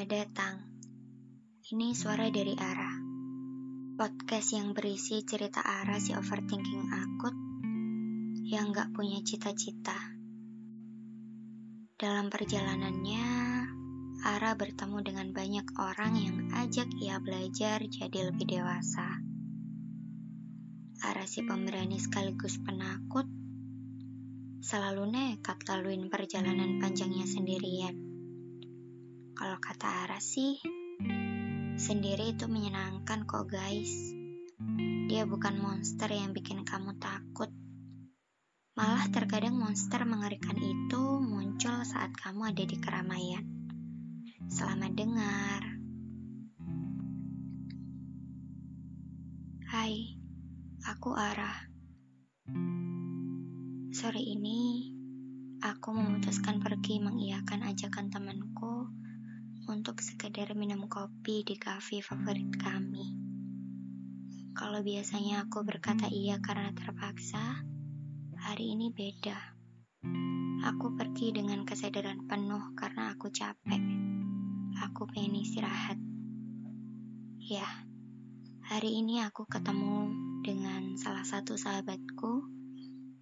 Selamat datang. Ini suara dari Ara. Podcast yang berisi cerita Ara si overthinking akut yang gak punya cita-cita. Dalam perjalanannya, Ara bertemu dengan banyak orang yang ajak ia belajar jadi lebih dewasa. Ara si pemberani sekaligus penakut, selalu nekat laluin perjalanan panjangnya sendirian. Kalau kata Ara sih, sendiri itu menyenangkan kok guys. Dia bukan monster yang bikin kamu takut. Malah terkadang monster mengerikan itu muncul saat kamu ada di keramaian. Selamat dengar. Hai, aku Ara. Sore ini, aku memutuskan pergi mengiyakan ajakan temanku untuk sekedar minum kopi di kafe favorit kami. Kalau biasanya aku berkata iya karena terpaksa, hari ini beda. Aku pergi dengan kesadaran penuh karena aku capek. Aku pengen istirahat. Ya, hari ini aku ketemu dengan salah satu sahabatku,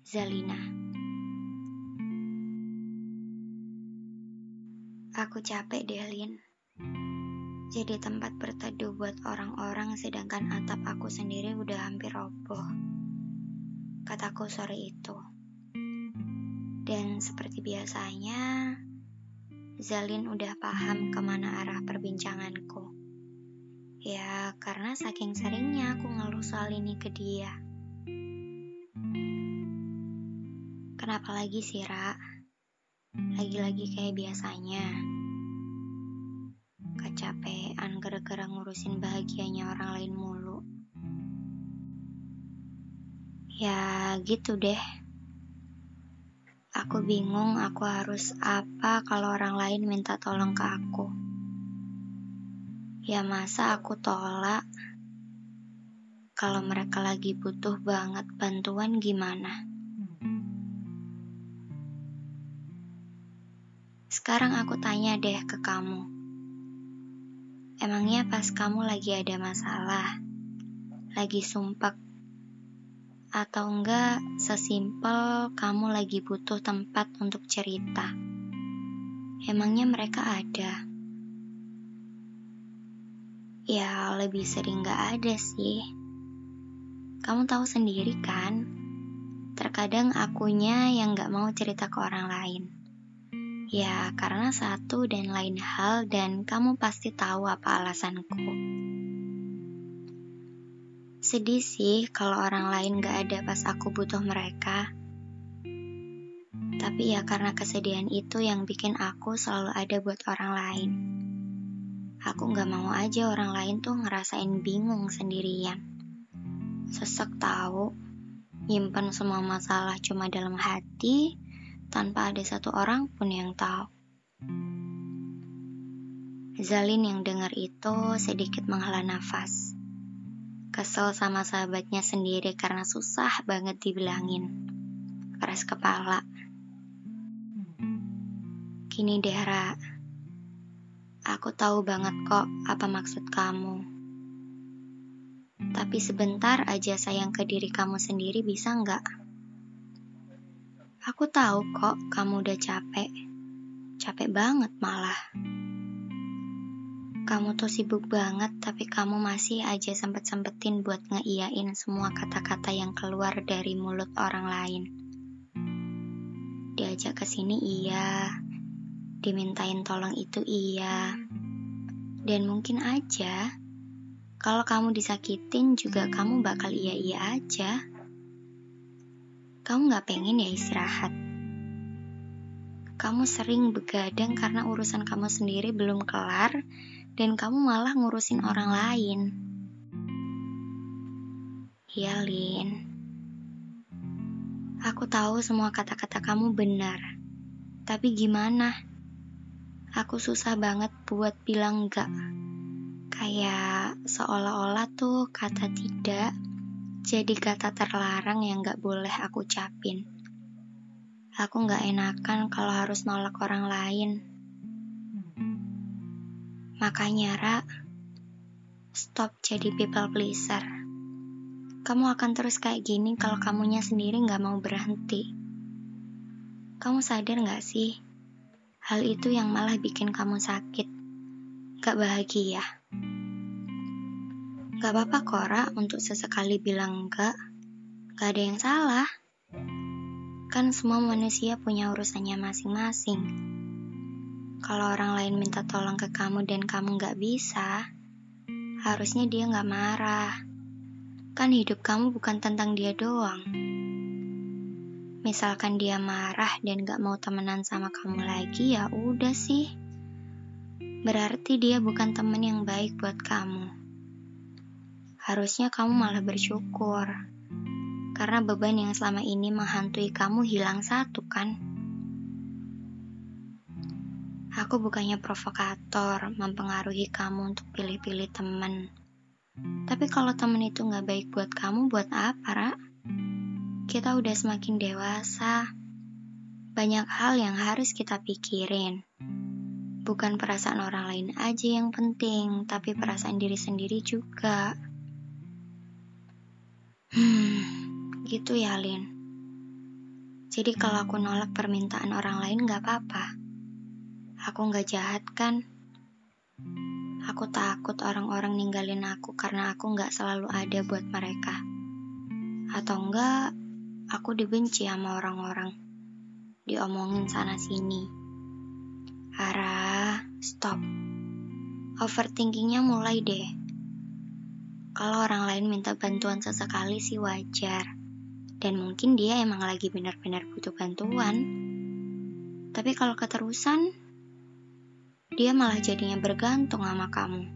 Zalina. Aku capek deh, Lin. Jadi tempat berteduh buat orang-orang sedangkan atap aku sendiri udah hampir roboh. Kataku sore itu. Dan seperti biasanya, Zalin udah paham ke mana arah perbincanganku. Ya, karena saking seringnya aku ngeluh soal ini ke dia. Kenapa lagi sih, Ra? Lagi-lagi kayak biasanya. Kecapean gara-gara ngurusin bahagianya orang lain mulu. Ya gitu deh. Aku bingung aku harus apa kalau orang lain minta tolong ke aku. Ya masa aku tolak? Kalau mereka lagi butuh banget bantuan gimana? Sekarang aku tanya deh ke kamu. Emangnya pas kamu lagi ada masalah, lagi sumpah, atau enggak sesimpel kamu lagi butuh tempat untuk cerita? Emangnya mereka ada? Ya lebih sering gak ada sih. Kamu tahu sendiri kan, terkadang akunya yang gak mau cerita ke orang lain. Ya, karena satu dan lain hal dan kamu pasti tahu apa alasanku. Sedih sih kalau orang lain gak ada pas aku butuh mereka. Tapi ya karena kesedihan itu yang bikin aku selalu ada buat orang lain. Aku gak mau aja orang lain tuh ngerasain bingung sendirian. Sesek tahu, nyimpen semua masalah cuma dalam hati, tanpa ada satu orang pun yang tahu. Zalin yang dengar itu sedikit menghela nafas. Kesel sama sahabatnya sendiri karena susah banget dibilangin. Keras kepala. Kini Dera, aku tahu banget kok apa maksud kamu. Tapi sebentar aja sayang ke diri kamu sendiri bisa nggak? Aku tahu kok kamu udah capek. Capek banget malah. Kamu tuh sibuk banget tapi kamu masih aja sempet-sempetin buat ngeiyain semua kata-kata yang keluar dari mulut orang lain. Diajak ke sini iya, dimintain tolong itu iya. Dan mungkin aja kalau kamu disakitin juga kamu bakal iya-iya aja kamu gak pengen ya istirahat? Kamu sering begadang karena urusan kamu sendiri belum kelar dan kamu malah ngurusin orang lain. Iya, Lin. Aku tahu semua kata-kata kamu benar. Tapi gimana? Aku susah banget buat bilang enggak. Kayak seolah-olah tuh kata tidak jadi kata terlarang yang gak boleh aku ucapin. Aku gak enakan kalau harus nolak orang lain. Makanya, Ra, stop jadi people pleaser. Kamu akan terus kayak gini kalau kamunya sendiri gak mau berhenti. Kamu sadar gak sih? Hal itu yang malah bikin kamu sakit. Gak bahagia. Gak apa-apa Kora untuk sesekali bilang enggak. Gak ada yang salah. Kan semua manusia punya urusannya masing-masing. Kalau orang lain minta tolong ke kamu dan kamu gak bisa, harusnya dia gak marah. Kan hidup kamu bukan tentang dia doang. Misalkan dia marah dan gak mau temenan sama kamu lagi, ya udah sih. Berarti dia bukan temen yang baik buat kamu. Harusnya kamu malah bersyukur. Karena beban yang selama ini menghantui kamu hilang satu kan? Aku bukannya provokator, mempengaruhi kamu untuk pilih-pilih temen. Tapi kalau temen itu gak baik buat kamu, buat apa, Ra? Kita udah semakin dewasa. Banyak hal yang harus kita pikirin. Bukan perasaan orang lain aja yang penting, tapi perasaan diri sendiri juga. Hmm, gitu ya, Lin. Jadi kalau aku nolak permintaan orang lain gak apa-apa. Aku gak jahat kan? Aku takut orang-orang ninggalin aku karena aku nggak selalu ada buat mereka. Atau enggak, aku dibenci sama orang-orang. Diomongin sana-sini. Ara, stop. Overthinkingnya mulai deh. Kalau orang lain minta bantuan sesekali sih wajar. Dan mungkin dia emang lagi benar-benar butuh bantuan. Tapi kalau keterusan, dia malah jadinya bergantung sama kamu.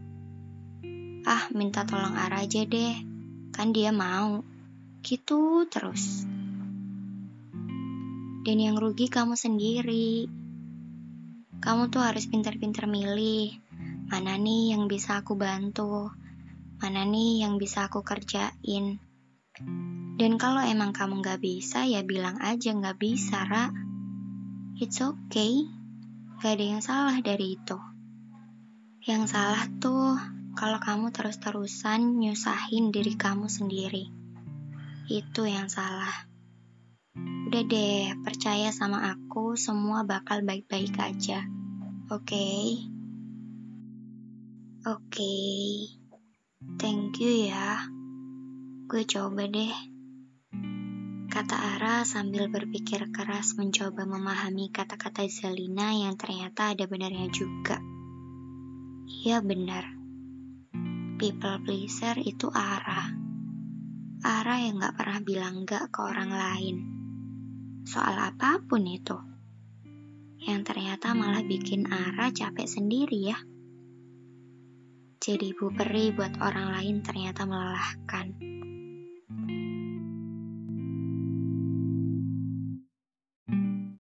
Ah, minta tolong Ara aja deh, kan dia mau. Gitu terus. Dan yang rugi kamu sendiri. Kamu tuh harus pintar-pintar milih. Mana nih yang bisa aku bantu? Mana nih yang bisa aku kerjain? Dan kalau emang kamu gak bisa, ya bilang aja gak bisa, Ra. It's okay. Gak ada yang salah dari itu. Yang salah tuh kalau kamu terus-terusan nyusahin diri kamu sendiri. Itu yang salah. Udah deh, percaya sama aku, semua bakal baik-baik aja. Oke? Okay? Oke. Okay. Thank you ya. Gue coba deh. Kata Ara sambil berpikir keras mencoba memahami kata-kata Zelina yang ternyata ada benarnya juga. Iya benar. People pleaser itu Ara. Ara yang gak pernah bilang gak ke orang lain. Soal apa pun itu. Yang ternyata malah bikin Ara capek sendiri ya. Jadi ibu peri buat orang lain ternyata melelahkan.